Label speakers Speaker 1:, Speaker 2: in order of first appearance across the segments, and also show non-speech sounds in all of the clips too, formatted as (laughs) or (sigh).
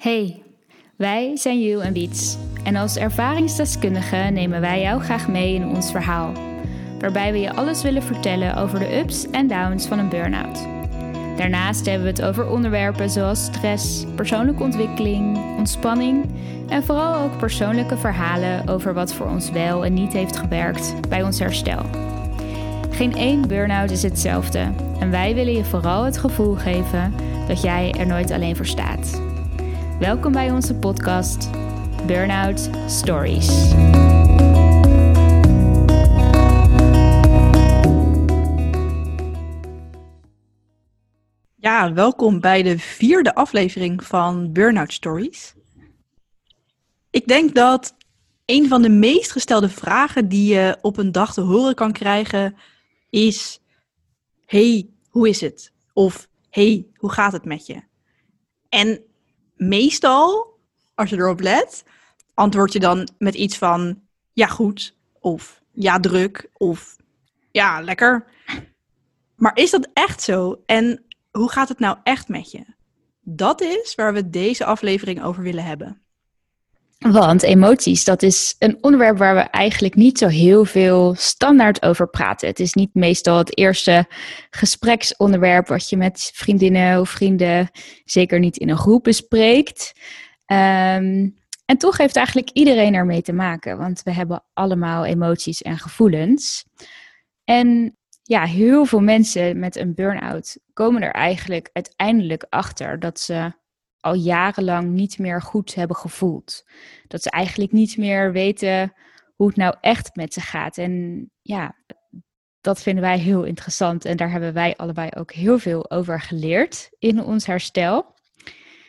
Speaker 1: Hey, wij zijn You en Wiets. En als ervaringsdeskundige nemen wij jou graag mee in ons verhaal. Waarbij we je alles willen vertellen over de ups en downs van een burn-out. Daarnaast hebben we het over onderwerpen zoals stress, persoonlijke ontwikkeling, ontspanning en vooral ook persoonlijke verhalen over wat voor ons wel en niet heeft gewerkt bij ons herstel. Geen één burn-out is hetzelfde en wij willen je vooral het gevoel geven dat jij er nooit alleen voor staat. Welkom bij onze podcast Burnout Stories.
Speaker 2: Ja, welkom bij de vierde aflevering van Burnout Stories. Ik denk dat een van de meest gestelde vragen die je op een dag te horen kan krijgen is: Hey, hoe is het? Of Hey, hoe gaat het met je? En meestal, als je erop let, antwoord je dan met iets van ja goed, of ja druk, of ja lekker. Maar is dat echt zo? En hoe gaat het nou echt met je? Dat is waar we deze aflevering over willen hebben.
Speaker 1: Want emoties, dat is een onderwerp waar we eigenlijk niet zo heel veel standaard over praten. Het is niet meestal het eerste gespreksonderwerp wat je met vriendinnen of vrienden, zeker niet in een groep bespreekt. Ehm, en toch heeft eigenlijk iedereen ermee te maken, want we hebben allemaal emoties en gevoelens. En ja, heel veel mensen met een burn-out komen er eigenlijk uiteindelijk achter dat ze al jarenlang niet meer goed hebben gevoeld. Dat ze eigenlijk niet meer weten hoe het nou echt met ze gaat. En ja, dat vinden wij heel interessant. En daar hebben wij allebei ook heel veel over geleerd in ons herstel.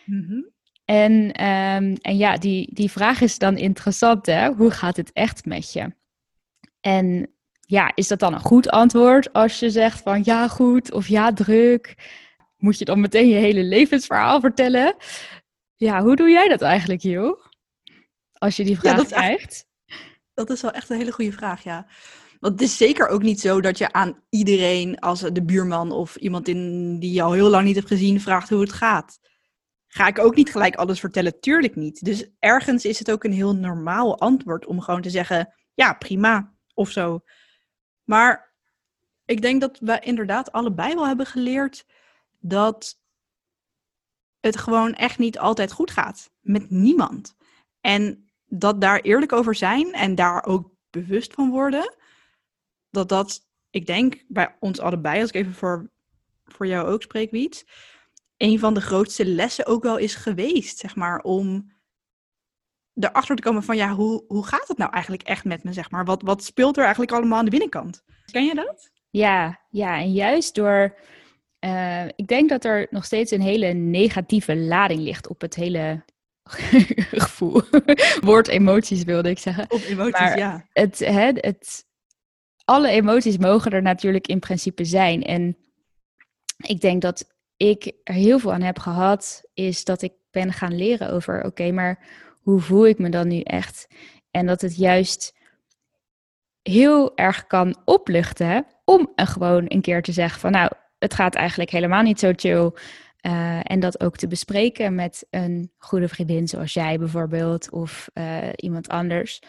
Speaker 1: Mhm. En, ehm, en ja, die, die vraag is dan interessant, hè? Hoe gaat het echt met je? En ja, is dat dan een goed antwoord als je zegt van ja goed of ja druk? Moet je dan meteen je hele levensverhaal vertellen? Ja, hoe doe jij dat eigenlijk, joh? Als je die vraag ja, dat krijgt.
Speaker 2: dat is wel echt een hele goede vraag, ja. Want het is zeker ook niet zo dat je aan iedereen, als de buurman of iemand in, die je al heel lang niet hebt gezien, vraagt hoe het gaat. Ga ik ook niet gelijk alles vertellen? Tuurlijk niet. Dus ergens is het ook een heel normaal antwoord om gewoon te zeggen: ja, prima of zo. Maar ik denk dat we inderdaad allebei wel hebben geleerd dat het gewoon echt niet altijd goed gaat. Met niemand. En dat daar eerlijk over zijn en daar ook bewust van worden. Dat dat, ik denk, bij ons allebei, als ik even voor, voor jou ook spreek, Wiets. Een van de grootste lessen ook wel is geweest, zeg maar, om erachter te komen van, ja, hoe, hoe gaat het nou eigenlijk echt met me, zeg maar? Wat, wat speelt er eigenlijk allemaal aan de binnenkant? Ken je dat?
Speaker 1: Ja, ja, en juist door uh, ik denk dat er nog steeds een hele negatieve lading ligt op het hele (laughs) gevoel. (laughs) Woord emoties wilde ik zeggen.
Speaker 2: Op emoties, maar ja.
Speaker 1: Het, hè, het, alle emoties mogen er natuurlijk in principe zijn. En ik denk dat ik er heel veel aan heb gehad, is dat ik ben gaan leren over, oké, maar hoe voel ik me dan nu echt? En dat het juist heel erg kan opluchten om gewoon een keer te zeggen van, nou, het gaat eigenlijk helemaal niet zo chill. Uh, en dat ook te bespreken met een goede vriendin, zoals jij bijvoorbeeld, of uh, iemand anders.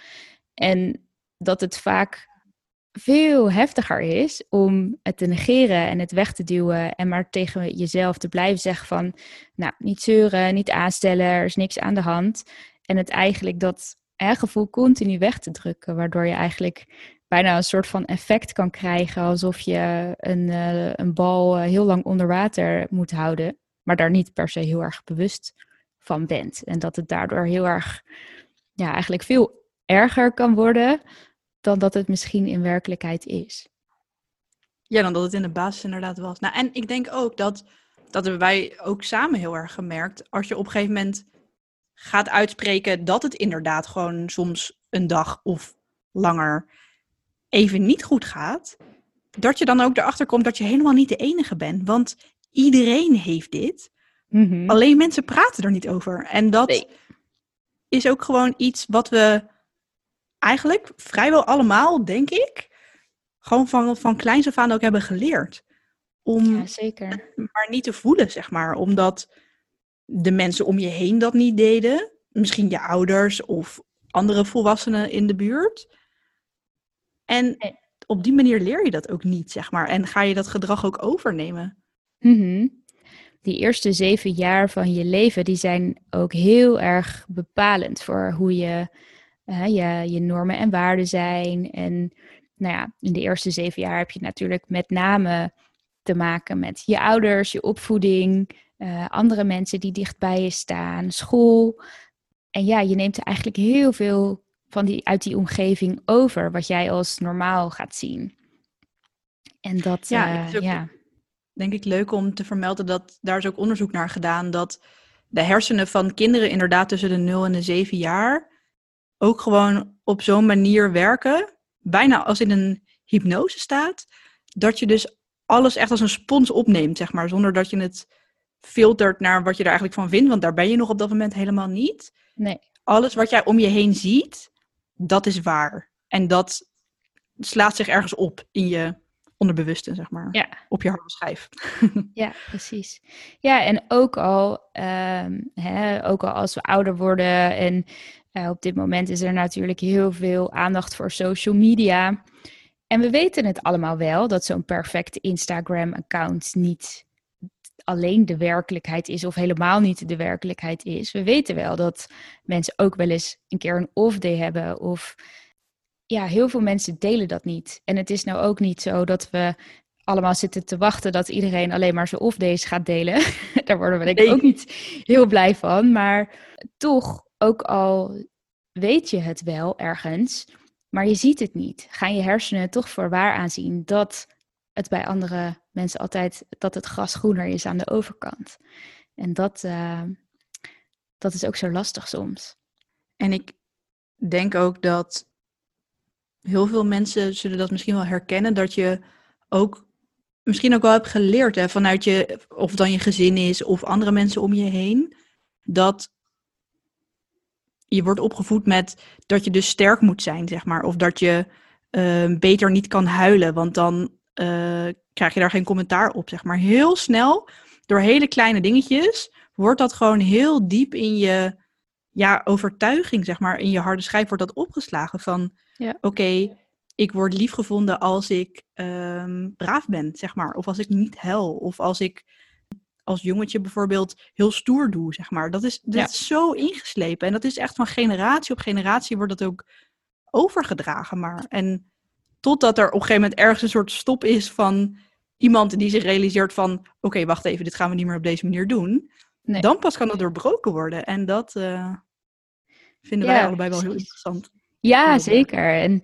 Speaker 1: En dat het vaak veel heftiger is om het te negeren en het weg te duwen en maar tegen jezelf te blijven zeggen van, nou, niet zeuren, niet aanstellen, er is niks aan de hand. En het eigenlijk dat gevoel continu weg te drukken, waardoor je eigenlijk bijna een soort van effect kan krijgen. Alsof je een, uh, een bal uh, heel lang onder water moet houden. Maar daar niet per se heel erg bewust van bent. En dat het daardoor heel erg, ja, eigenlijk veel erger kan worden dan dat het misschien in werkelijkheid is.
Speaker 2: Ja, dan dat het in de basis inderdaad was. Nou, en ik denk ook dat, dat hebben wij ook samen heel erg gemerkt. Als je op een gegeven moment gaat uitspreken dat het inderdaad gewoon soms een dag of langer even niet goed gaat, dat je dan ook erachter komt dat je helemaal niet de enige bent. Want iedereen heeft dit. Mhm. Alleen mensen praten er niet over. En dat is ook gewoon iets wat we eigenlijk vrijwel allemaal, denk ik, gewoon van, van kleins af aan ook hebben geleerd. Om
Speaker 1: ja, zeker.
Speaker 2: maar niet te voelen, zeg maar. Omdat de mensen om je heen dat niet deden. Misschien je ouders of andere volwassenen in de buurt. En op die manier leer je dat ook niet, zeg maar. En ga je dat gedrag ook overnemen.
Speaker 1: Mhm. Die eerste zeven jaar van je leven, die zijn ook heel erg bepalend voor hoe je, uh, je, je normen en waarden zijn. En nou ja, in de eerste zeven jaar heb je natuurlijk met name te maken met je ouders, je opvoeding, uh, andere mensen die dichtbij je staan, school. En ja, je neemt eigenlijk heel veel van die, uit die omgeving over, wat jij als normaal gaat zien. En dat, ja, uh, ja.
Speaker 2: denk ik leuk om te vermelden dat daar is ook onderzoek naar gedaan dat de hersenen van kinderen inderdaad tussen de 0 en de 7 jaar ook gewoon op zo'n manier werken, bijna als in een hypnose staat, dat je dus alles echt als een spons opneemt, zeg maar, zonder dat je het filtert naar wat je er eigenlijk van vindt, want daar ben je nog op dat moment helemaal niet.
Speaker 1: Nee.
Speaker 2: Alles wat jij om je heen ziet, dat is waar. En dat slaat zich ergens op in je onderbewuste, zeg maar.
Speaker 1: Ja.
Speaker 2: Op je harde schijf. (laughs)
Speaker 1: ja, precies. Ja, en ook al, um, hè, ook al als we ouder worden en uh, op dit moment is er natuurlijk heel veel aandacht voor social media. En we weten het allemaal wel dat zo'n perfect Instagram-account niet alleen de werkelijkheid is of helemaal niet de werkelijkheid is. We weten wel dat mensen ook wel eens een keer een off-day hebben of ja, heel veel mensen delen dat niet. En het is nou ook niet zo dat we allemaal zitten te wachten dat iedereen alleen maar zijn off-days gaat delen. (laughs) Daar worden we denk ik ook niet heel blij van. Maar toch, ook al weet je het wel ergens, maar je ziet het niet, gaan je hersenen toch voor waar aanzien dat het bij andere mensen altijd dat het gras groener is aan de overkant. En dat, uh, dat is ook zo lastig soms.
Speaker 2: En ik denk ook dat heel veel mensen zullen dat misschien wel herkennen, dat je ook misschien ook wel hebt geleerd hè, vanuit je, of dan je gezin is of andere mensen om je heen, dat je wordt opgevoed met dat je dus sterk moet zijn, zeg maar. Of dat je uh, beter niet kan huilen, want dan uh, krijg je daar geen commentaar op, zeg maar. Heel snel, door hele kleine dingetjes, wordt dat gewoon heel diep in je ja, overtuiging, zeg maar, in je harde schijf wordt dat opgeslagen van, ja. oké, ik word liefgevonden als ik um, braaf ben, zeg maar. Of als ik niet hel, of als ik als jongetje bijvoorbeeld heel stoer doe, zeg maar. Dat is, dat is zo ingeslepen. En dat is echt van generatie op generatie wordt dat ook overgedragen maar. En Totdat er op een gegeven moment ergens een soort stop is van iemand die zich realiseert van... Oké, wacht even, dit gaan we niet meer op deze manier doen. Nee. Dan pas kan het doorbroken worden. En dat uh, vinden wij allebei wel heel interessant.
Speaker 1: Ja, zeker. En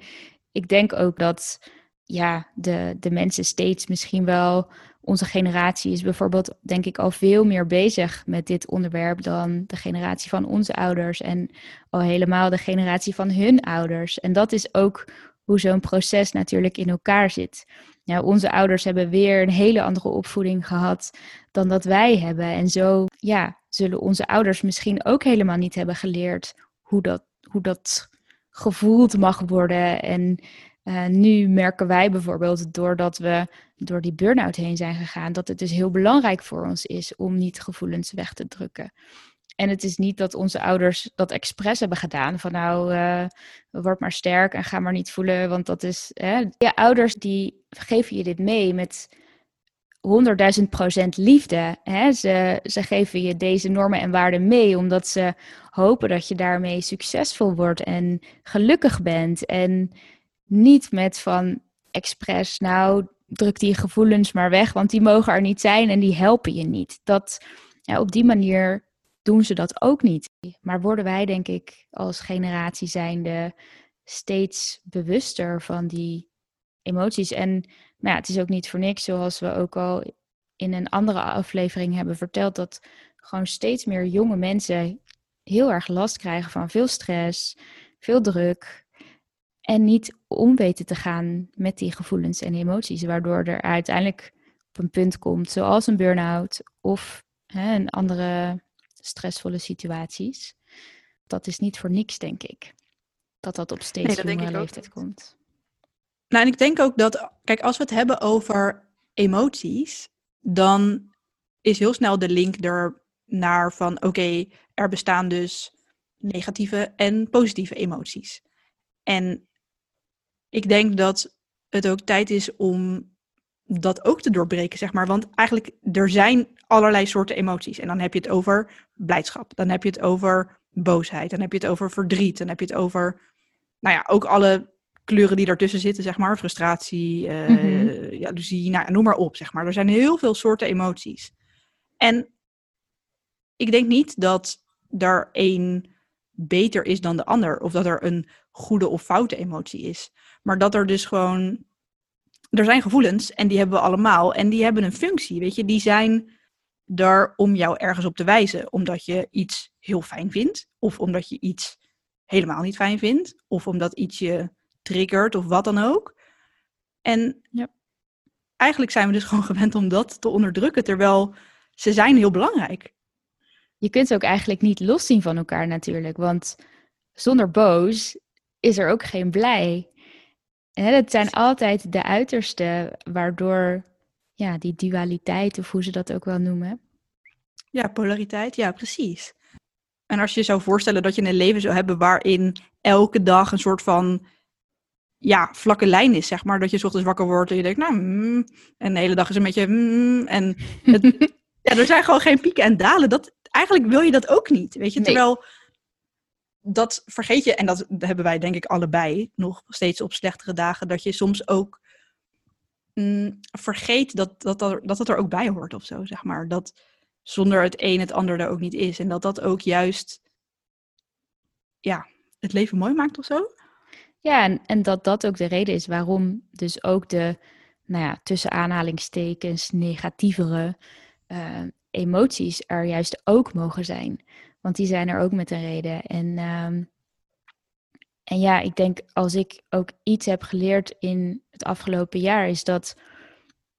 Speaker 1: ik denk ook dat ja, de, de mensen steeds misschien wel... Onze generatie is bijvoorbeeld, denk ik, al veel meer bezig met dit onderwerp dan de generatie van onze ouders en al helemaal de generatie van hun ouders. En dat is ook hoe zo'n proces natuurlijk in elkaar zit. Ja, onze ouders hebben weer een hele andere opvoeding gehad dan dat wij hebben. En zo ja, zullen onze ouders misschien ook helemaal niet hebben geleerd hoe dat, hoe dat gevoeld mag worden. En uh, nu merken wij bijvoorbeeld, doordat we door die burn-out heen zijn gegaan, dat het dus heel belangrijk voor ons is om niet gevoelens weg te drukken. En het is niet dat onze ouders dat expres hebben gedaan. Van nou, uh, word maar sterk en ga maar niet voelen. Want dat is. Hè. Je ouders die geven je dit mee met 100.000 procent liefde. Hè. Ze, ze geven je deze normen en waarden mee. Omdat ze hopen dat je daarmee succesvol wordt en gelukkig bent. En niet met van expres. Nou, druk die gevoelens maar weg. Want die mogen er niet zijn en die helpen je niet. Dat ja, op die manier doen ze dat ook niet. Maar worden wij, denk ik, als generatie zijnde steeds bewuster van die emoties. En nou ja, het is ook niet voor niks, zoals we ook al in een andere aflevering hebben verteld, dat gewoon steeds meer jonge mensen heel erg last krijgen van veel stress, veel druk. En niet om weten te gaan met die gevoelens en emoties, waardoor er uiteindelijk op een punt komt, zoals een burn-out of hè, een andere stressvolle situaties. Dat is niet voor niks, denk ik. Dat dat op steeds nee, jongere leeftijd komt.
Speaker 2: Nou, en ik denk ook dat, kijk, als we het hebben over emoties, dan is heel snel de link er naar van oké, er bestaan dus negatieve en positieve emoties. En ik denk dat het ook tijd is om dat ook te doorbreken, zeg maar. Want eigenlijk, er zijn allerlei soorten emoties. En dan heb je het over blijdschap. Dan heb je het over boosheid. Dan heb je het over verdriet. Dan heb je het over, nou ja, ook alle kleuren die daartussen zitten, zeg maar. Frustratie, uh, mm jaloezie, nou, noem maar op, zeg maar. Er zijn heel veel soorten emoties. En ik denk niet dat er één beter is dan de ander. Of dat er een goede of foute emotie is. Maar dat er dus gewoon. Er zijn gevoelens en die hebben we allemaal. En die hebben een functie. Weet je, die zijn er om jou ergens op te wijzen. Omdat je iets heel fijn vindt. Of omdat je iets helemaal niet fijn vindt. Of omdat iets je triggert of wat dan ook. En ja. eigenlijk zijn we dus (laughs) gewoon gewend om dat te onderdrukken. Terwijl ze zijn heel belangrijk.
Speaker 1: Je kunt ze ook eigenlijk niet loszien van elkaar natuurlijk. Want zonder boos is er ook geen blij. En het zijn altijd de uitersten waardoor ja, die dualiteit, of hoe ze dat ook wel noemen.
Speaker 2: Ja, polariteit, ja, precies. En als je zou voorstellen dat je een leven zou hebben waarin elke dag een soort van ja, vlakke lijn is, zeg maar. Dat je ochtends wakker wordt en je denkt, nou, mm, en de hele dag is een beetje, mm, en het, (laughs) ja, er zijn gewoon geen pieken en dalen. Dat, eigenlijk wil je dat ook niet, weet je. Terwijl dat vergeet je, en dat hebben wij denk ik allebei nog steeds op slechtere dagen, dat je soms ook mm, vergeet dat, dat, dat, dat het er ook bij hoort of zo, zeg maar. Dat zonder het een het ander er ook niet is. En dat dat ook juist, ja, het leven mooi maakt of zo.
Speaker 1: Ja, en, en dat dat ook de reden is waarom dus ook de, nou ja, tussen aanhalingstekens negatievere uh, emoties er juist ook mogen zijn. Want die zijn er ook met een reden. En, ehm, en ja, ik denk als ik ook iets heb geleerd in het afgelopen jaar, is dat,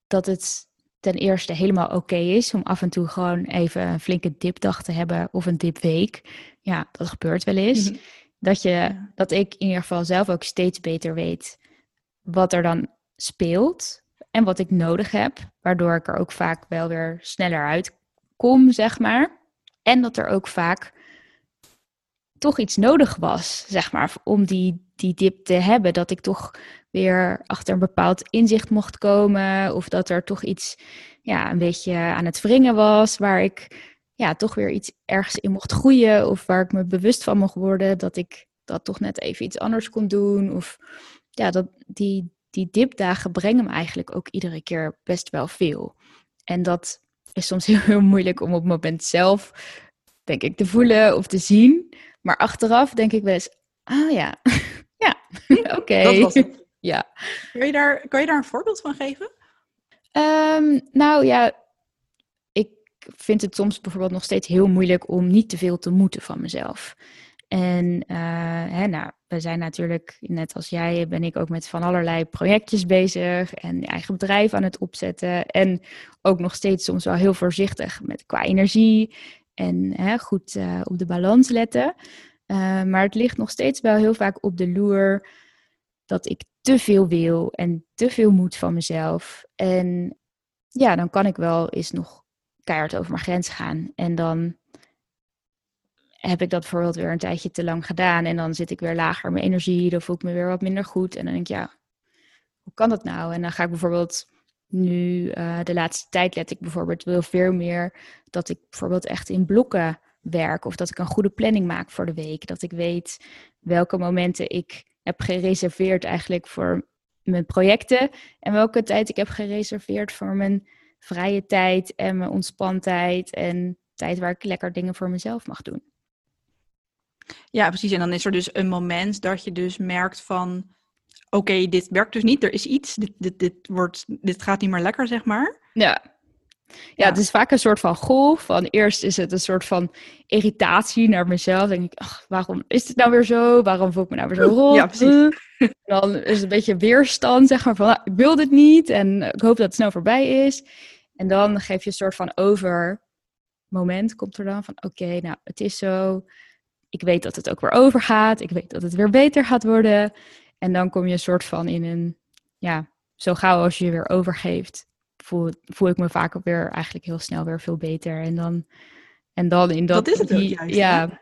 Speaker 1: dat het ten eerste helemaal oké is om af en toe gewoon even een flinke dipdag te hebben of een dipweek. Ja, dat gebeurt wel eens. Mhm. Dat, je, dat ik in ieder geval zelf ook steeds beter weet wat er dan speelt en wat ik nodig heb, waardoor ik er ook vaak wel weer sneller uitkom, zeg maar. En dat er ook vaak toch iets nodig was, zeg maar, om die, die dip te hebben. Dat ik toch weer achter een bepaald inzicht mocht komen. Of dat er toch iets ja, een beetje aan het wringen was, waar ik ja, toch weer iets ergens in mocht groeien. Of waar ik me bewust van mocht worden dat ik dat toch net even iets anders kon doen. Of ja, dat, die, die dipdagen brengen me eigenlijk ook iedere keer best wel veel. En dat is soms heel, (laughs) heel moeilijk om op het moment zelf, denk ik, te voelen of te zien. Maar achteraf denk ik wel eens, ah ja, (laughs) ja, (laughs) (laughs) oké. Ja.
Speaker 2: Kan je, daar, kan je daar een voorbeeld van geven?
Speaker 1: Um, nou ja, ik vind het soms bijvoorbeeld nog steeds heel moeilijk om niet te veel te moeten van mezelf. En uh, hè, nou, we zijn natuurlijk, net als jij, ben ik ook met van allerlei projectjes bezig en eigen bedrijf aan het opzetten. En ook nog steeds soms wel heel voorzichtig met qua energie en hè, goed uh, op de balans letten. Uh, maar het ligt nog steeds wel heel vaak op de loer dat ik te veel wil en te veel moet van mezelf. En ja, dan kan ik wel eens nog keihard over mijn grens gaan. En dan heb ik dat bijvoorbeeld weer een tijdje te lang gedaan. En dan zit ik weer lager mijn energie. Dan voel ik me weer wat minder goed. En dan denk ik, ja, hoe kan dat nou? En dan ga ik bijvoorbeeld nu, uh, de laatste tijd let ik bijvoorbeeld veel meer dat ik bijvoorbeeld echt in blokken werk. Of dat ik een goede planning maak voor de week. Dat ik weet welke momenten ik heb gereserveerd eigenlijk voor mijn projecten. En welke tijd ik heb gereserveerd voor mijn vrije tijd en mijn ontspantijd. En tijd waar ik lekker dingen voor mezelf mag doen.
Speaker 2: Ja, precies. En dan is er dus een moment dat je dus merkt van... Oké, dit werkt dus niet. Er is iets. Dit, dit, dit, wordt, dit gaat niet meer lekker, zeg maar.
Speaker 1: Ja. Ja, het is vaak een soort van golf. Van eerst is het een soort van irritatie naar mezelf. denk ik, ach, waarom is het nou weer zo? Waarom voel ik me nou weer zo rot? Ja, precies. (laughs) Dan is het een beetje weerstand, zeg maar, van ah, ik wil dit niet en ik hoop dat het snel voorbij is. En dan geef je een soort van over moment, komt er dan van oké, nou, het is zo ik weet dat het ook weer overgaat. Ik weet dat het weer beter gaat worden. En dan kom je een soort van in een, ja, zo gauw als je je weer overgeeft, voel, voel ik me vaak ook weer eigenlijk heel snel weer veel beter. En dan En dan in dat...
Speaker 2: Dat is het
Speaker 1: die-
Speaker 2: juist,
Speaker 1: Ja,
Speaker 2: hè?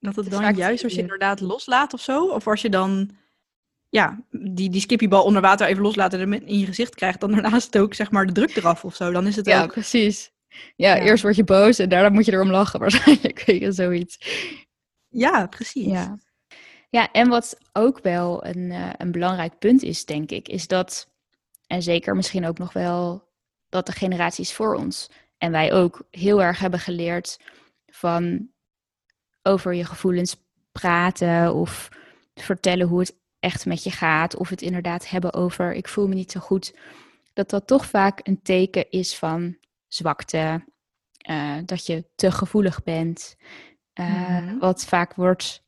Speaker 2: Dat het dan juist als je inderdaad loslaat of zo, of als je dan ja, die, die skippiebal onder water even loslaten en in je gezicht krijgt, dan daarnaast ook zeg maar de druk eraf of zo. Dan is het
Speaker 1: ja,
Speaker 2: ook...
Speaker 1: precies. Ja,
Speaker 2: Ja.
Speaker 1: eerst word je boos en daarna moet je erom lachen waarschijnlijk. (laughs) Weet je, zoiets.
Speaker 2: Ja, precies.
Speaker 1: Ja. Ja, en wat ook wel een, eh, een belangrijk punt is, denk ik, is dat, en zeker misschien ook nog wel, dat de generaties voor ons en wij ook heel erg hebben geleerd van over je gevoelens praten of vertellen hoe het echt met je gaat, of het inderdaad hebben over ik voel me niet zo goed, dat dat toch vaak een teken is van zwakte, eh, dat je te gevoelig bent, eh,
Speaker 2: Mhm.
Speaker 1: wat vaak wordt,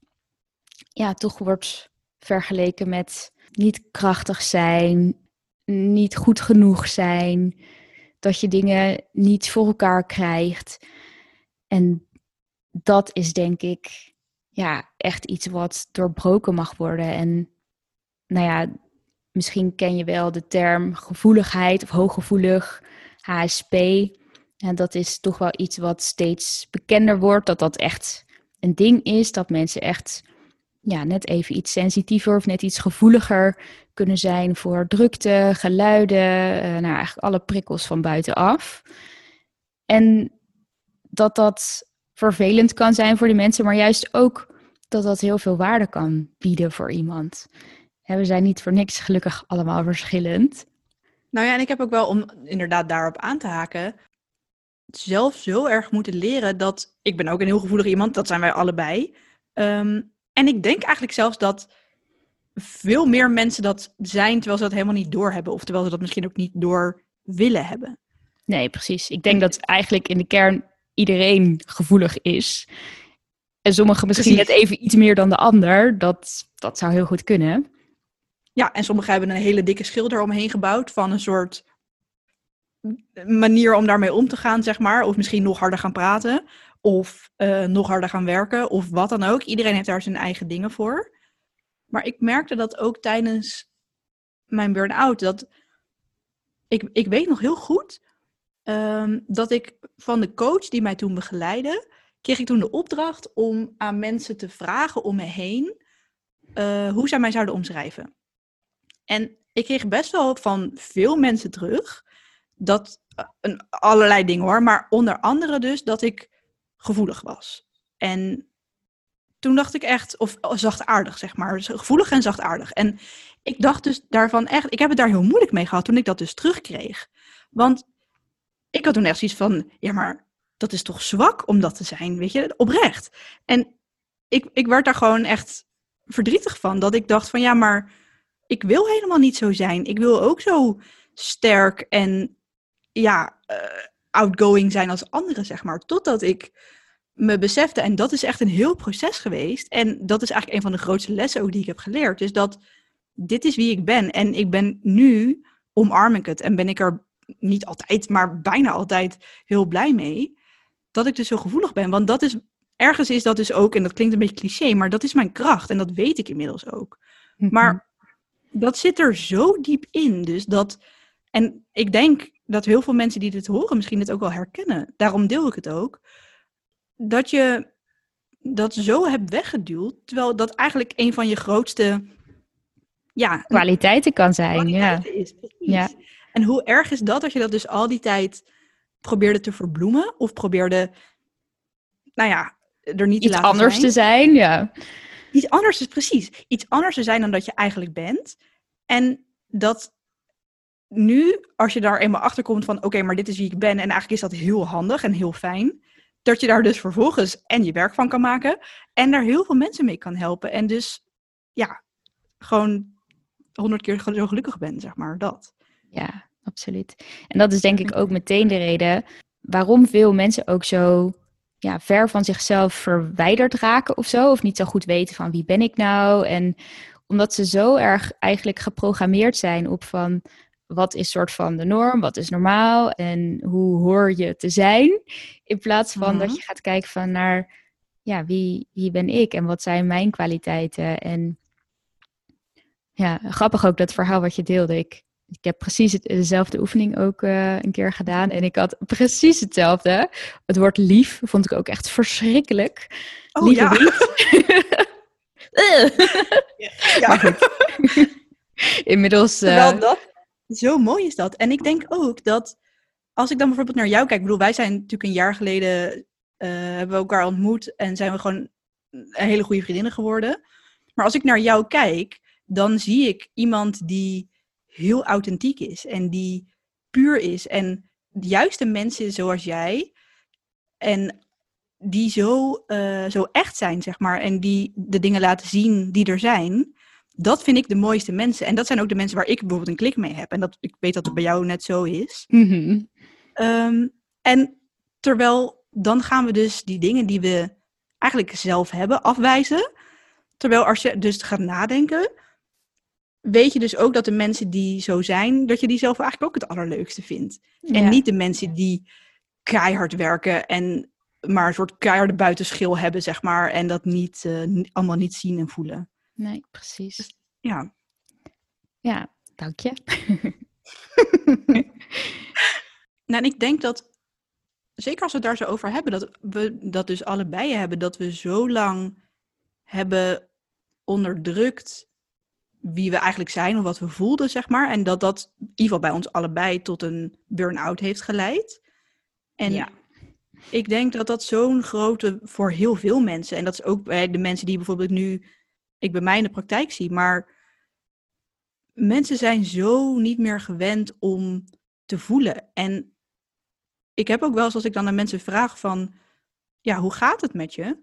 Speaker 1: ja, toch wordt vergeleken met niet krachtig zijn, niet goed genoeg zijn, dat je dingen niet voor elkaar krijgt. En dat is denk ik ja, echt iets wat doorbroken mag worden. En nou ja, misschien ken je wel de term gevoeligheid of hooggevoelig, HSP. En dat is toch wel iets wat steeds bekender wordt, dat dat echt een ding is, dat mensen echt ja, net even iets sensitiever of net iets gevoeliger kunnen zijn voor drukte, geluiden, eh, nou eigenlijk alle prikkels van buitenaf. En dat dat vervelend kan zijn voor die mensen, maar juist ook dat dat heel veel waarde kan bieden voor iemand. We zijn niet voor niks gelukkig allemaal verschillend.
Speaker 2: Nou ja, en ik heb ook wel, om inderdaad daarop aan te haken, zelf zo erg moeten leren dat, ik ben ook een heel gevoelig iemand, dat zijn wij allebei. Ehm, en ik denk eigenlijk zelfs dat veel meer mensen dat zijn, terwijl ze dat helemaal niet doorhebben. Of terwijl ze dat misschien ook niet door willen hebben.
Speaker 1: Nee, precies. Ik denk dat eigenlijk in de kern iedereen gevoelig is. En sommigen misschien
Speaker 2: Precies.
Speaker 1: net even iets meer dan de ander. Dat, dat zou heel goed kunnen.
Speaker 2: Ja, en sommigen hebben een hele dikke schilder omheen gebouwd van een soort manier om daarmee om te gaan, zeg maar. Of misschien nog harder gaan praten. Of eh, nog harder gaan werken. Of wat dan ook. Iedereen heeft daar zijn eigen dingen voor. Maar ik merkte dat ook tijdens mijn burn-out. Dat ik, ik weet nog heel goed ehm, dat ik van de coach die mij toen begeleidde, kreeg ik toen de opdracht om aan mensen te vragen om me heen eh, hoe zij mij zouden omschrijven. En ik kreeg best wel van veel mensen terug dat eh, een, allerlei dingen hoor, maar onder andere dus dat ik gevoelig was. En toen dacht ik echt, of oh, zachtaardig zeg maar, dus gevoelig en zachtaardig. En ik dacht dus daarvan echt, ik heb het daar heel moeilijk mee gehad toen ik dat dus terugkreeg. Want ik had toen echt zoiets van, ja maar dat is toch zwak om dat te zijn, weet je, oprecht. En ik, ik werd daar gewoon echt verdrietig van, dat ik dacht van ja maar ik wil helemaal niet zo zijn. Ik wil ook zo sterk en ja, eh, outgoing zijn als anderen, zeg maar. Totdat ik me besefte, en dat is echt een heel proces geweest. En dat is eigenlijk een van de grootste lessen ook die ik heb geleerd. Is dat dit is wie ik ben. En ik ben nu, omarm ik het. En ben ik er niet altijd, maar bijna altijd heel blij mee. Dat ik dus zo gevoelig ben. Want dat is, ergens is dat dus ook, en dat klinkt een beetje cliché, maar dat is mijn kracht. En dat weet ik inmiddels ook. Maar dat zit er zo diep in. Dus dat. En ik denk dat heel veel mensen die dit horen misschien dit ook wel herkennen. Daarom deel ik het ook. Dat je dat zo hebt weggeduwd. Terwijl dat eigenlijk een van je grootste. Ja,
Speaker 1: kwaliteiten kan zijn. Ja.
Speaker 2: kwaliteiten is. Precies.
Speaker 1: Ja.
Speaker 2: En hoe erg is dat dat je dat dus al die tijd probeerde te verbloemen? Of probeerde. Nou ja, er niet te
Speaker 1: Iets
Speaker 2: laten
Speaker 1: anders
Speaker 2: zijn.
Speaker 1: te zijn. Ja.
Speaker 2: Iets anders is precies. Iets anders te zijn dan dat je eigenlijk bent. En dat nu, als je daar eenmaal achter komt van oké, maar dit is wie ik ben. En eigenlijk is dat heel handig en heel fijn. Dat je daar dus vervolgens en je werk van kan maken. En daar heel veel mensen mee kan helpen. En dus ja, gewoon honderd keer zo gelukkig bent, zeg maar. Dat.
Speaker 1: Ja, absoluut. En dat is denk ik ook meteen de reden waarom veel mensen ook zo ja, ver van zichzelf verwijderd raken of zo. Of niet zo goed weten van wie ben ik nou. En omdat ze zo erg eigenlijk geprogrammeerd zijn op van wat is soort van de norm, wat is normaal en hoe hoor je te zijn. In plaats van
Speaker 2: Mhm.
Speaker 1: dat je gaat kijken van naar ja, wie, wie ben ik en wat zijn mijn kwaliteiten. En ja, grappig ook dat verhaal wat je deelde. Ik ik heb precies het, dezelfde oefening ook uh, een keer gedaan. En ik had precies hetzelfde. Het woord lief vond ik ook echt verschrikkelijk.
Speaker 2: Oh Lieve ja. (laughs) (laughs) (laughs)
Speaker 1: Inmiddels...
Speaker 2: Uh... dat, zo mooi is dat. En ik denk ook dat, als ik dan bijvoorbeeld naar jou kijk. Ik bedoel, wij zijn natuurlijk een jaar geleden... Uh, hebben we elkaar ontmoet en zijn we gewoon hele goede vriendinnen geworden. Maar als ik naar jou kijk, dan zie ik iemand die heel authentiek is en die puur is. En de juiste mensen zoals jij en die zo, uh, zo echt zijn, zeg maar, en die de dingen laten zien die er zijn, dat vind ik de mooiste mensen. En dat zijn ook de mensen waar ik bijvoorbeeld een klik mee heb. En dat, ik weet dat het bij jou net zo is.
Speaker 1: Mhm.
Speaker 2: Ehm, en terwijl dan gaan we dus die dingen die we eigenlijk zelf hebben afwijzen. Terwijl als je dus gaat nadenken, weet je dus ook dat de mensen die zo zijn, dat je die zelf eigenlijk ook het allerleukste vindt. En niet de mensen die keihard werken en maar een soort keiharde buitenschil hebben, zeg maar, en dat niet, uh, allemaal niet zien en voelen.
Speaker 1: Nee, precies. Dus,
Speaker 2: ja.
Speaker 1: Ja, dank je. (laughs)
Speaker 2: nou, en ik denk dat, zeker als we het daar zo over hebben, dat we dat dus allebei hebben, dat we zo lang hebben onderdrukt wie we eigenlijk zijn of wat we voelden, zeg maar. En dat dat in ieder geval bij ons allebei tot een burn-out heeft geleid. En ja. ik denk dat dat zo'n grote voor heel veel mensen, en dat is ook bij de mensen die bijvoorbeeld nu, ik bij mij in de praktijk zie, maar mensen zijn zo niet meer gewend om te voelen. En ik heb ook wel eens als ik dan aan mensen vraag van, ja, hoe gaat het met je?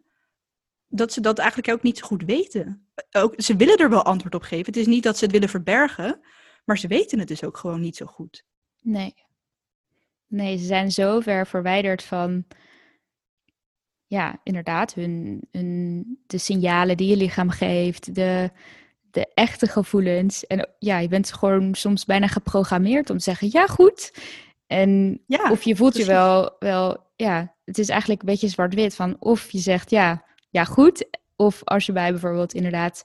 Speaker 2: dat ze dat eigenlijk ook niet zo goed weten. Ook, ze willen er wel antwoord op geven. Het is niet dat ze het willen verbergen, maar ze weten het dus ook gewoon niet zo goed.
Speaker 1: Nee. Nee, ze zijn zo ver verwijderd van, ja, inderdaad, hun, hun, de signalen die je lichaam geeft, de, de echte gevoelens. En ja, je bent gewoon soms bijna geprogrammeerd om te zeggen, ja, goed. En ja, of je voelt je wel, wel, ja, het is eigenlijk een beetje zwart-wit van of je zegt, ja, ja, goed. Of als je bij bijvoorbeeld inderdaad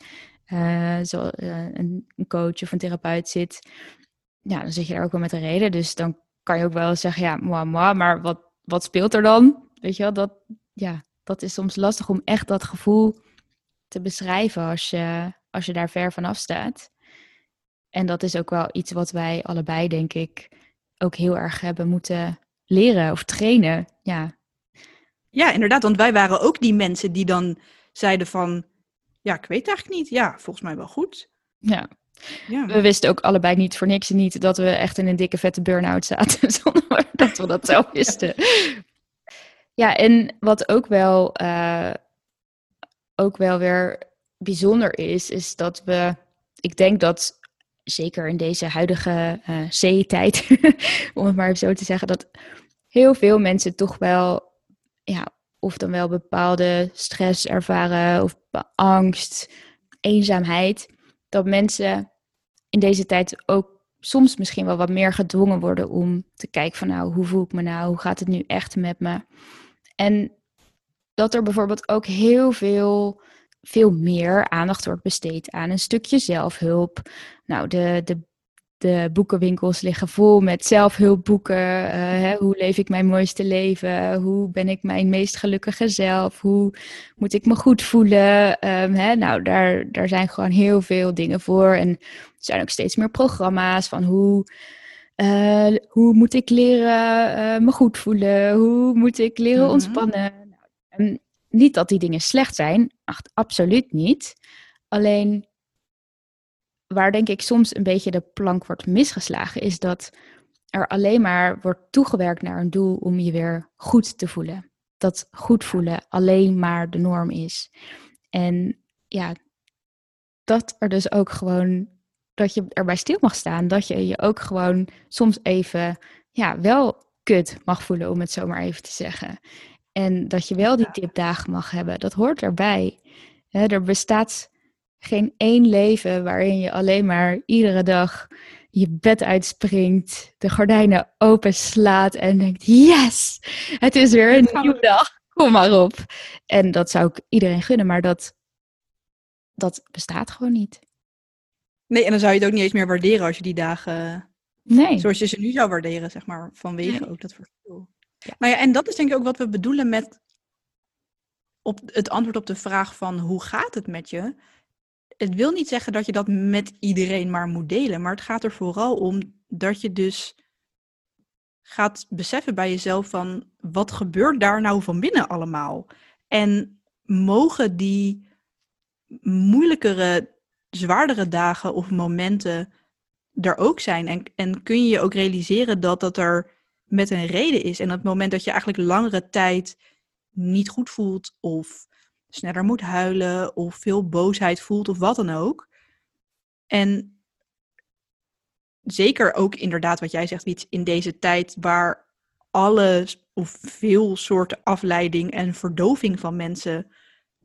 Speaker 1: uh, zo, uh, een, coach of een therapeut zit, ja, dan zit je daar ook wel met een reden. Dus dan kan je ook wel zeggen, ja, moi, maar wat, wat speelt er dan? Weet je wel, dat, ja, dat is soms lastig om echt dat gevoel te beschrijven als je, als je daar ver vanaf staat. En dat is ook wel iets wat wij allebei, denk ik, ook heel erg hebben moeten leren of trainen. Ja,
Speaker 2: ja, inderdaad, want wij waren ook die mensen die dan zeiden van, ja, ik weet eigenlijk niet. Ja, volgens mij wel goed.
Speaker 1: Ja. ja. We wisten ook allebei niet voor niks niet dat we echt in een dikke vette burn-out zaten, (laughs) zonder dat we dat zelf (laughs) wisten. Ja, en wat ook wel, uh, ook wel weer bijzonder is, is dat we, ik denk dat zeker in deze huidige uh, C-tijd, (laughs) om het maar zo te zeggen, dat heel veel mensen toch wel ja, of dan wel bepaalde stress ervaren of angst, eenzaamheid, dat mensen in deze tijd ook soms misschien wel wat meer gedwongen worden om te kijken van nou, hoe voel ik me nou, hoe gaat het nu echt met me? En dat er bijvoorbeeld ook heel veel, veel meer aandacht wordt besteed aan een stukje zelfhulp. Nou, de, de de boekenwinkels liggen vol met zelfhulpboeken. Uh, hè, hoe leef ik mijn mooiste leven? Hoe ben ik mijn meest gelukkige zelf? Hoe moet ik me goed voelen? Um, hè, nou, daar, daar zijn gewoon heel veel dingen voor. En er zijn ook steeds meer programma's van hoe, uh, hoe moet ik leren uh, me goed voelen? Hoe moet ik leren mhm. ontspannen? Nou, niet dat die dingen slecht zijn, Ach, absoluut niet. Alleen waar denk ik soms een beetje de plank wordt misgeslagen, is dat er alleen maar wordt toegewerkt naar een doel om je weer goed te voelen. Dat goed voelen alleen maar de norm is. En ja, dat er dus ook gewoon, dat je erbij stil mag staan. Dat je je ook gewoon soms even, ja, wel kut mag voelen, om het zo maar even te zeggen. En dat je wel die dipdagen mag hebben. Dat hoort erbij. er bestaat geen één leven waarin je alleen maar iedere dag je bed uitspringt, de gordijnen open slaat en denkt: Yes, het is weer een nieuwe dag. Kom maar op. En dat zou ik iedereen gunnen, maar dat, dat bestaat gewoon niet.
Speaker 2: Nee, en dan zou je het ook niet eens meer waarderen als je die dagen...
Speaker 1: Nee.
Speaker 2: Zoals je ze nu zou waarderen, zeg maar. Vanwege
Speaker 1: Nee.
Speaker 2: ook dat verschil.
Speaker 1: Ja.
Speaker 2: Nou ja, en dat is denk ik ook wat we bedoelen met... Op het antwoord op de vraag van hoe gaat het met je? Het wil niet zeggen dat je dat met iedereen maar moet delen. Maar het gaat er vooral om dat je dus gaat beseffen bij jezelf van... Wat gebeurt daar nou van binnen allemaal? En mogen die moeilijkere, zwaardere dagen of momenten er ook zijn? En, en kun je je ook realiseren dat dat er met een reden is? En het moment dat je eigenlijk langere tijd niet goed voelt of sneller moet huilen of veel boosheid voelt of wat dan ook. En zeker ook inderdaad wat jij zegt, Wiets, in deze tijd waar alles of veel soorten afleiding en verdoving van mensen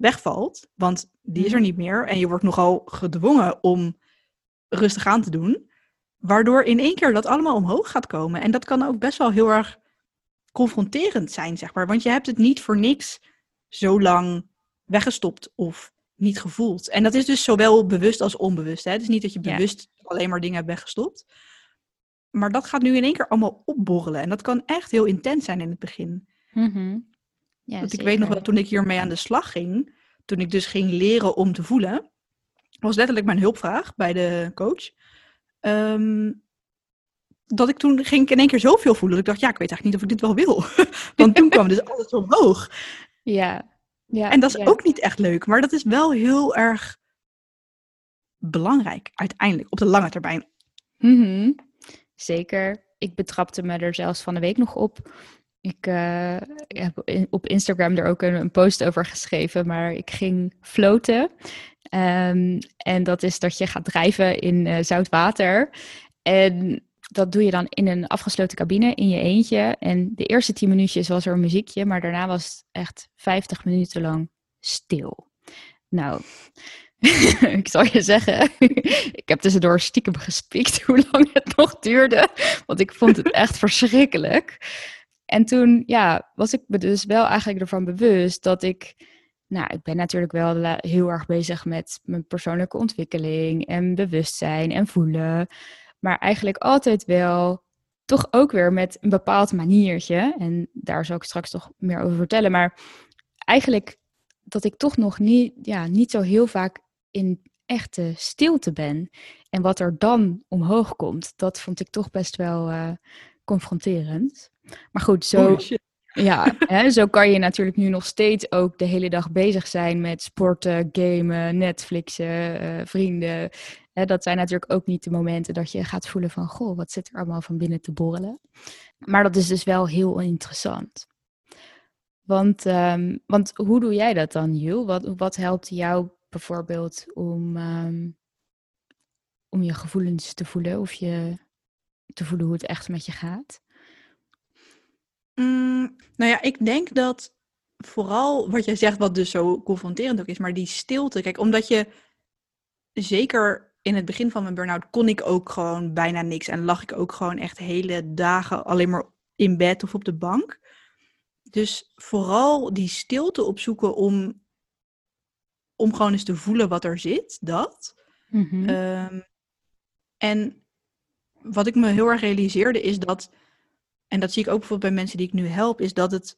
Speaker 2: wegvalt, want die is er
Speaker 1: Mhm.
Speaker 2: niet meer en je wordt nogal gedwongen om rustig aan te doen, waardoor in één keer dat allemaal omhoog gaat komen. En dat kan ook best wel heel erg confronterend zijn, zeg maar, want je hebt het niet voor niks zo lang weggestopt of niet gevoeld. En dat is dus zowel bewust als onbewust. Hè? Het is niet dat je
Speaker 1: Ja.
Speaker 2: bewust alleen maar dingen hebt weggestopt. Maar dat gaat nu in één keer allemaal opborrelen. En dat kan echt heel intens zijn in het begin.
Speaker 1: Mhm. Ja,
Speaker 2: Want ik weet nog wel, toen ik hiermee aan de slag ging, toen ik dus ging leren om te voelen, was letterlijk mijn hulpvraag bij de coach. ehm, dat ik toen ging ik in één keer zoveel voelen. Dat ik dacht, ja, ik weet eigenlijk niet of ik dit wel wil. (laughs) Want toen kwam dus alles omhoog.
Speaker 1: Ja. ja.
Speaker 2: En dat is
Speaker 1: ja.
Speaker 2: ook niet echt leuk, maar dat is wel heel erg belangrijk uiteindelijk op de lange termijn.
Speaker 1: Mhm. Zeker. Ik betrapte me er zelfs van de week nog op. Ik eh, heb in- op Instagram er ook een, een post over geschreven, maar ik ging floten. Ehm, en dat is dat je gaat drijven in eh, zout water. En dat doe je dan in een afgesloten cabine in je eentje. En de eerste tien minuutjes was er een muziekje, maar daarna was het echt 50 minuten lang stil. Nou, (laughs) ik zal je zeggen, (laughs) ik heb tussendoor stiekem gespiekt hoe lang het nog duurde. Want ik vond het echt verschrikkelijk. En toen, ja, was ik me dus wel eigenlijk ervan bewust dat ik... Nou, ik ben natuurlijk wel heel erg bezig met mijn persoonlijke ontwikkeling en bewustzijn en voelen. Maar eigenlijk altijd wel toch ook weer met een bepaald maniertje. En daar zal ik straks toch meer over vertellen. Maar eigenlijk dat ik toch nog niet, ja, niet zo heel vaak in echte stilte ben. En wat er dan omhoog komt, dat vond ik toch best wel eh, confronterend. Maar goed, zo, ja, hè, zo kan je natuurlijk nu nog steeds ook de hele dag bezig zijn met sporten, gamen, Netflixen, eh, vrienden. Hè, dat zijn natuurlijk ook niet de momenten dat je gaat voelen van, goh, wat zit er allemaal van binnen te borrelen. Maar dat is dus wel heel interessant. Want, ehm, want hoe doe jij dat dan, Jul? Wat, wat helpt jou bijvoorbeeld om, ehm, om je gevoelens te voelen of je te voelen hoe het echt met je gaat?
Speaker 2: Mm, nou ja, ik denk dat vooral wat jij zegt, wat dus zo confronterend ook is, maar die stilte. Kijk, omdat je zeker in het begin van mijn burn-out kon ik ook gewoon bijna niks. En lag ik ook gewoon echt hele dagen alleen maar in bed of op de bank. Dus vooral die stilte opzoeken om, om gewoon eens te voelen wat er zit, dat.
Speaker 1: Mhm.
Speaker 2: Ehm, en wat ik me heel erg realiseerde is dat, en dat zie ik ook bijvoorbeeld bij mensen die ik nu help, is dat het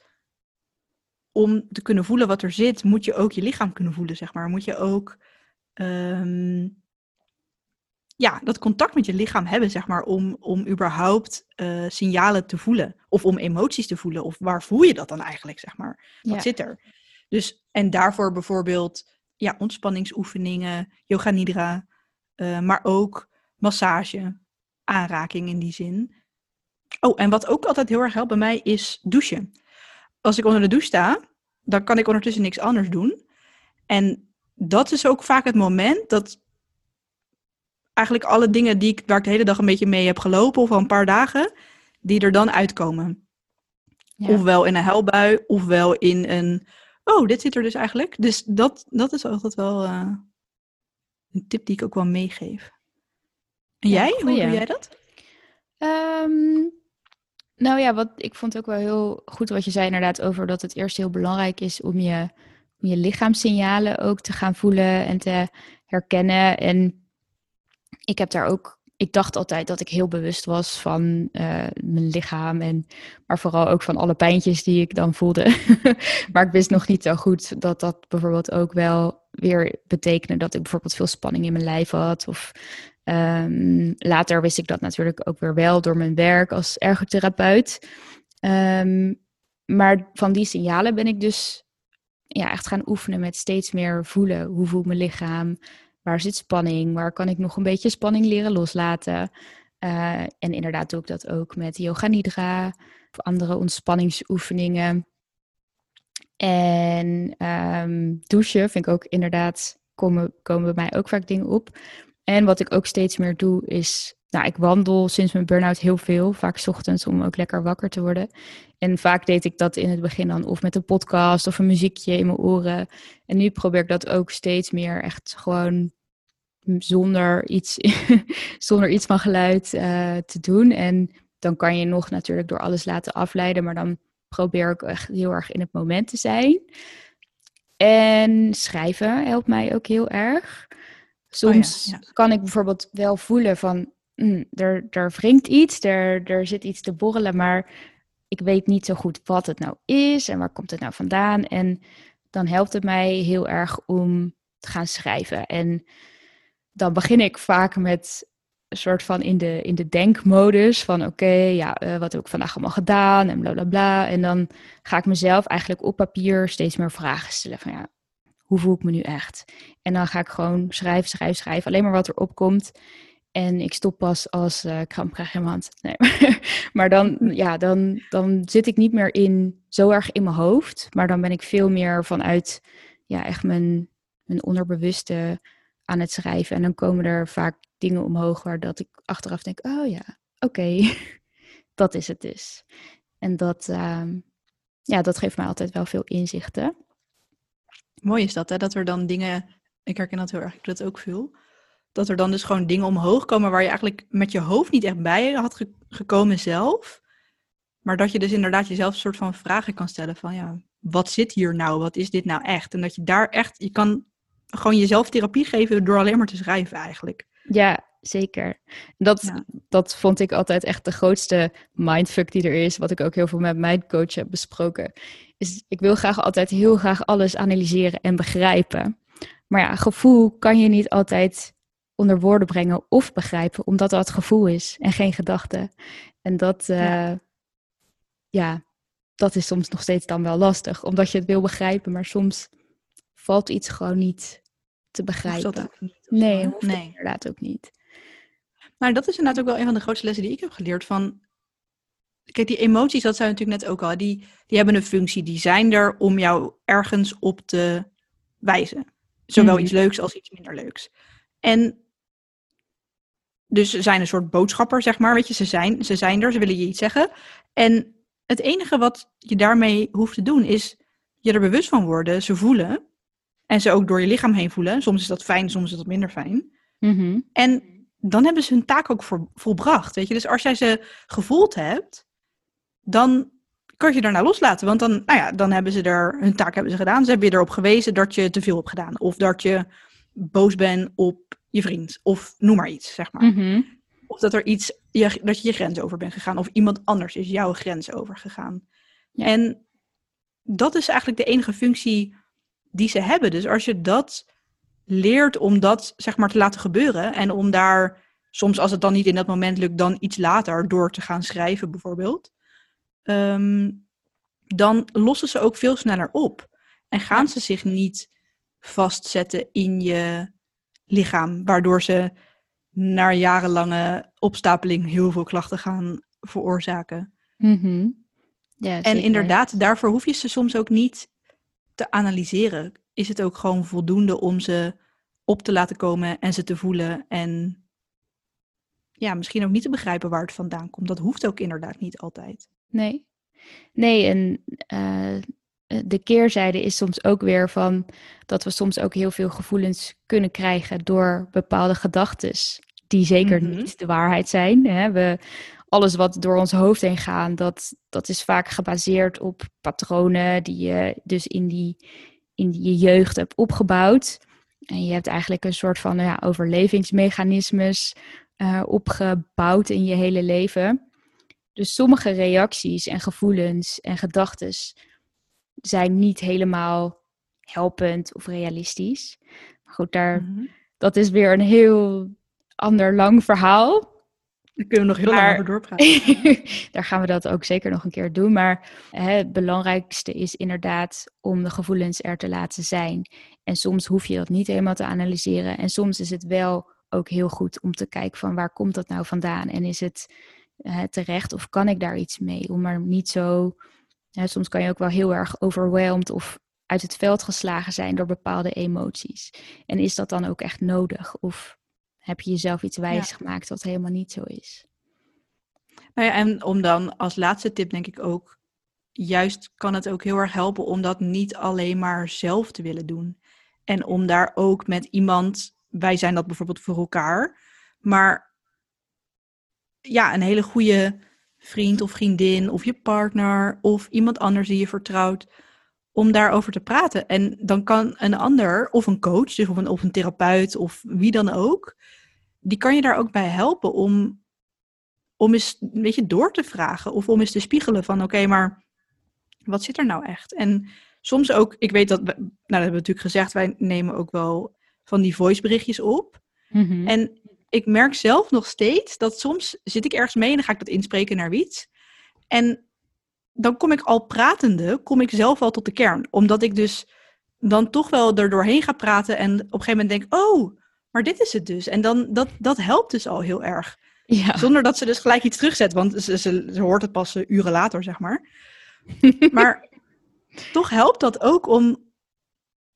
Speaker 2: om te kunnen voelen wat er zit, moet je ook je lichaam kunnen voelen, zeg maar. Moet je ook ehm, ja, dat contact met je lichaam hebben, zeg maar, om, om überhaupt eh, signalen te voelen. Of om emoties te voelen. Of waar voel je dat dan eigenlijk, zeg maar? Wat
Speaker 1: Ja.
Speaker 2: zit er? Dus, en daarvoor bijvoorbeeld ja, ontspanningsoefeningen, yoga nidra, eh, maar ook massage, aanraking in die zin. Oh, en wat ook altijd heel erg helpt bij mij is douchen. Als ik onder de douche sta, dan kan ik ondertussen niks anders doen. En dat is ook vaak het moment dat eigenlijk alle dingen die ik, waar ik de hele dag een beetje mee heb gelopen, of al een paar dagen, die er dan uitkomen.
Speaker 1: Ja.
Speaker 2: Ofwel in een huilbui, ofwel in een, oh, dit zit er dus eigenlijk. Dus dat, dat is altijd wel eh, een tip die ik ook wel meegeef. En
Speaker 1: Ja,
Speaker 2: jij, hoe doe jij dat?
Speaker 1: Ehm, nou ja, wat, ik vond ook wel heel goed wat je zei inderdaad over dat het eerst heel belangrijk is om je, om je lichaamssignalen ook te gaan voelen en te herkennen. En ik heb daar ook ik dacht altijd dat ik heel bewust was van eh, mijn lichaam. En, maar vooral ook van alle pijntjes die ik dan voelde. (laughs) maar ik wist nog niet zo goed dat dat bijvoorbeeld ook wel weer betekende dat ik bijvoorbeeld veel spanning in mijn lijf had. Of ehm, later wist ik dat natuurlijk ook weer wel door mijn werk als ergotherapeut. Um, maar van die signalen ben ik dus ja, echt gaan oefenen met steeds meer voelen. Hoe voelt mijn lichaam? Waar zit spanning? Waar kan ik nog een beetje spanning leren loslaten? Uh, en inderdaad doe ik dat ook met yoga nidra of andere ontspanningsoefeningen. En um, douchen vind ik ook inderdaad, komen, komen bij mij ook vaak dingen op. En wat ik ook steeds meer doe is, nou ik wandel sinds mijn burn-out heel veel, vaak ochtends om ook lekker wakker te worden. En vaak deed ik dat in het begin dan of met een podcast of een muziekje in mijn oren. En nu probeer ik dat ook steeds meer echt gewoon zonder iets, (laughs) zonder iets van geluid uh, te doen. En dan kan je nog natuurlijk door alles laten afleiden, maar dan probeer ik echt heel erg in het moment te zijn. En schrijven helpt mij ook heel erg. Soms oh ja, kan ik bijvoorbeeld wel voelen van, mm, er, er wringt iets, er, er zit iets te borrelen, maar ik weet niet zo goed wat het nou is en waar komt het nou vandaan. En dan helpt het mij heel erg om te gaan schrijven. En dan begin ik vaak met een soort van in de, in de denkmodus van oké, ja, uh, wat heb ik vandaag allemaal gedaan en bla bla bla. En dan ga ik mezelf eigenlijk op papier steeds meer vragen stellen van ja, hoe voel ik me nu echt? En dan ga ik gewoon schrijven, schrijven, schrijven, alleen maar wat er opkomt. En ik stop pas als uh, kramp krijg in mijn hand. (laughs) Maar dan, ja, dan, dan zit ik niet meer in, zo erg in mijn hoofd. Maar dan ben ik veel meer vanuit ja, echt mijn, mijn onderbewuste aan het schrijven. En dan komen er vaak dingen omhoog waar dat ik achteraf denk, oh ja, oké, (laughs) dat is het dus. En dat, uh, ja, dat geeft mij altijd wel veel inzichten.
Speaker 2: Mooi is dat, hè? Dat er dan dingen, ik herken dat heel erg, ik doe dat ook veel dat er dan dus gewoon dingen omhoog komen waar je eigenlijk met je hoofd niet echt bij had gekomen zelf. Maar dat je dus inderdaad jezelf een soort van vragen kan stellen van ja, wat zit hier nou? Wat is dit nou echt? En dat je daar echt, je kan gewoon jezelf therapie geven door alleen maar te schrijven eigenlijk.
Speaker 1: Ja, zeker. Dat, dat vond ik altijd echt de grootste mindfuck die er is. Wat ik ook heel veel met mijn coach heb besproken. Is ik wil graag altijd heel graag alles analyseren en begrijpen. Maar ja, gevoel kan je niet altijd onder woorden brengen of begrijpen, omdat dat gevoel is en geen gedachte. En dat, ja. Eh, ja. dat is soms nog steeds dan wel lastig, omdat je het wil begrijpen, maar soms valt iets gewoon niet te begrijpen. Niet, nee, nee. inderdaad ook niet.
Speaker 2: Maar dat is inderdaad ook wel een van de grootste lessen die ik heb geleerd van. Kijk, die emoties, dat zijn natuurlijk net ook al, die, die hebben een functie. Die zijn er om jou ergens op te wijzen. Zowel mhm. iets leuks als iets minder leuks. En dus ze zijn een soort boodschapper, zeg maar. Weet je, ze zijn, ze zijn er, ze willen je iets zeggen. En het enige wat je daarmee hoeft te doen, is je er bewust van worden, ze voelen. En ze ook door je lichaam heen voelen. Soms is dat fijn, soms is dat minder fijn.
Speaker 1: Mhm.
Speaker 2: En dan hebben ze hun taak ook volbracht. Weet je? Dus als jij ze gevoeld hebt, dan kun je daarna loslaten. Want dan, nou ja, dan hebben ze er hun taak hebben ze gedaan. Ze hebben je erop gewezen dat je te veel hebt gedaan. Of dat je boos bent op je vriend. Of noem maar iets, zeg maar.
Speaker 1: Mhm.
Speaker 2: Of dat er iets, je, dat je je grens over bent gegaan. Of iemand anders is jouw grens overgegaan. Ja. En dat is eigenlijk de enige functie die ze hebben. Dus als je dat leert om dat, zeg maar, te laten gebeuren. En om daar, soms als het dan niet in dat moment lukt, dan iets later door te gaan schrijven bijvoorbeeld. Ehm, dan lossen ze ook veel sneller op. En gaan ze zich niet vastzetten in je lichaam, waardoor ze na jarenlange opstapeling heel veel klachten gaan veroorzaken.
Speaker 1: Mhm.
Speaker 2: ja, en inderdaad, daarvoor hoef je ze soms ook niet te analyseren. Is het ook gewoon voldoende om ze op te laten komen en ze te voelen en ja, misschien ook niet te begrijpen waar het vandaan komt. Dat hoeft ook inderdaad niet altijd.
Speaker 1: Nee. Nee, en uh, eh, de keerzijde is soms ook weer van dat we soms ook heel veel gevoelens kunnen krijgen door bepaalde gedachten, die zeker mhm. niet de waarheid zijn. Hè? We, alles wat door ons hoofd heen gaat, dat, dat is vaak gebaseerd op patronen die je dus in die, in die jeugd hebt opgebouwd. En je hebt eigenlijk een soort van ja, overlevingsmechanismes uh, opgebouwd in je hele leven. Dus sommige reacties en gevoelens en gedachten zijn niet helemaal helpend of realistisch. Maar goed, daar, mm dat is weer een heel ander lang verhaal.
Speaker 2: Daar kunnen we nog heel lang over doorpraten. (laughs)
Speaker 1: daar gaan we dat ook zeker nog een keer doen. Maar hè, het belangrijkste is inderdaad om de gevoelens er te laten zijn. En soms hoef je dat niet helemaal te analyseren. En soms is het wel ook heel goed om te kijken van waar komt dat nou vandaan? En is het uh, terecht of kan ik daar iets mee? Om maar niet zo... soms kan je ook wel heel erg overweldigd of uit het veld geslagen zijn door bepaalde emoties. En is dat dan ook echt nodig? Of heb je jezelf iets wijs gemaakt wat helemaal niet zo is?
Speaker 2: Nou ja, en om dan als laatste tip denk ik ook, juist kan het ook heel erg helpen om dat niet alleen maar zelf te willen doen. En om daar ook met iemand, wij zijn dat bijvoorbeeld voor elkaar, maar ja, een hele goede vriend of vriendin of je partner of iemand anders die je vertrouwt, om daarover te praten. En dan kan een ander, of een coach, dus of een, of een therapeut, of wie dan ook, die kan je daar ook bij helpen om, om eens een beetje door te vragen. Of om eens te spiegelen van, oké, maar wat zit er nou echt? En soms ook, ik weet dat, nou dat hebben we natuurlijk gezegd, wij nemen ook wel van die voiceberichtjes op. Mhm. En ik merk zelf nog steeds dat soms zit ik ergens mee en dan ga ik dat inspreken naar iets. En dan kom ik al pratende, kom ik zelf al tot de kern. Omdat ik dus dan toch wel er doorheen ga praten en op een gegeven moment denk, oh, maar dit is het dus. En dan, dat, dat helpt dus al heel erg. Ja. Zonder dat ze dus gelijk iets terugzet, want ze, ze, ze hoort het pas uh, uren later, zeg maar. (laughs) maar toch helpt dat ook om,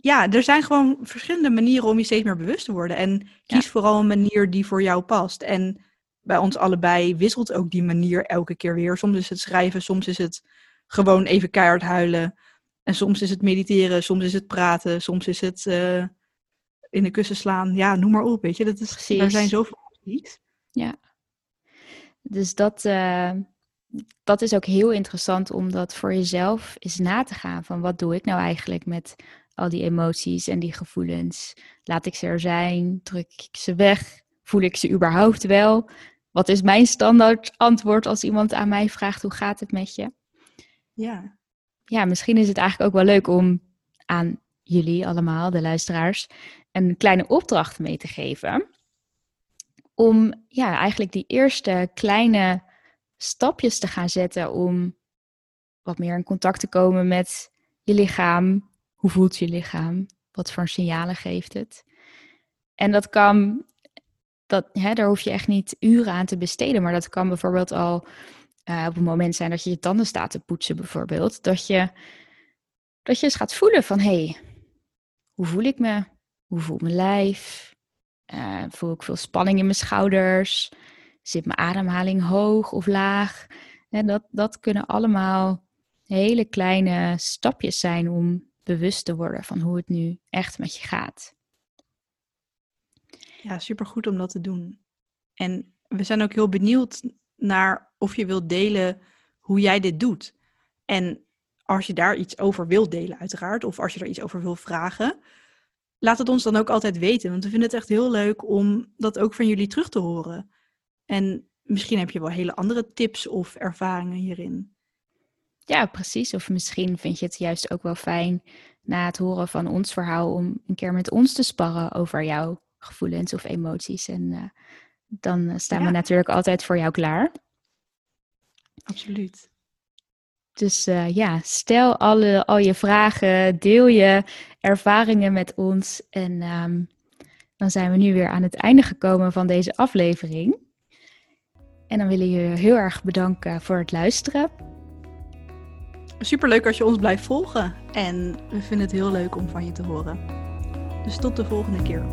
Speaker 2: ja, er zijn gewoon verschillende manieren om je steeds meer bewust te worden. En kies vooral een manier die voor jou past. En bij ons allebei wisselt ook die manier elke keer weer. Soms is het schrijven, soms is het gewoon even keihard huilen. En soms is het mediteren, soms is het praten, soms is het uh, in de kussen slaan. Ja, noem maar op, weet je. Dat is, Precies. Er zijn zoveel opties.
Speaker 1: Ja. Dus dat, uh, dat is ook heel interessant om dat voor jezelf eens na te gaan. Van wat doe ik nou eigenlijk met al die emoties en die gevoelens? Laat ik ze er zijn? Druk ik ze weg? Voel ik ze überhaupt wel? Wat is mijn standaard antwoord als iemand aan mij vraagt hoe gaat het met je?
Speaker 2: Ja.
Speaker 1: Ja, misschien is het eigenlijk ook wel leuk om aan jullie allemaal, de luisteraars, een kleine opdracht mee te geven. Om ja, eigenlijk die eerste kleine stapjes te gaan zetten om wat meer in contact te komen met je lichaam. Hoe voelt je lichaam? Wat voor signalen geeft het? En dat kan dat, hè, daar hoef je echt niet uren aan te besteden. Maar dat kan bijvoorbeeld al uh, op het moment zijn dat je je tanden staat te poetsen, bijvoorbeeld. Dat je, dat je eens gaat voelen van hé, hey, hoe voel ik me? Hoe voelt mijn lijf? Uh, voel ik veel spanning in mijn schouders? Zit mijn ademhaling hoog of laag? En dat, dat kunnen allemaal hele kleine stapjes zijn om bewust te worden van hoe het nu echt met je gaat.
Speaker 2: Ja, supergoed om dat te doen. En we zijn ook heel benieuwd naar of je wilt delen hoe jij dit doet. En als je daar iets over wilt delen, uiteraard, of als je er iets over wil vragen, laat het ons dan ook altijd weten. Want we vinden het echt heel leuk om dat ook van jullie terug te horen. En misschien heb je wel hele andere tips of ervaringen hierin.
Speaker 1: Ja, precies. Of misschien vind je het juist ook wel fijn na het horen van ons verhaal om een keer met ons te sparren over jouw gevoelens of emoties. En uh, dan eh, staan we natuurlijk altijd voor jou klaar.
Speaker 2: Absoluut.
Speaker 1: Dus uh, ja, stel alle, al je vragen, deel je ervaringen met ons. En um, dan zijn we nu weer aan het einde gekomen van deze aflevering. En dan willen je heel erg bedanken voor het luisteren.
Speaker 2: Superleuk als je ons blijft volgen. En we vinden het heel leuk om van je te horen. Dus tot de volgende keer.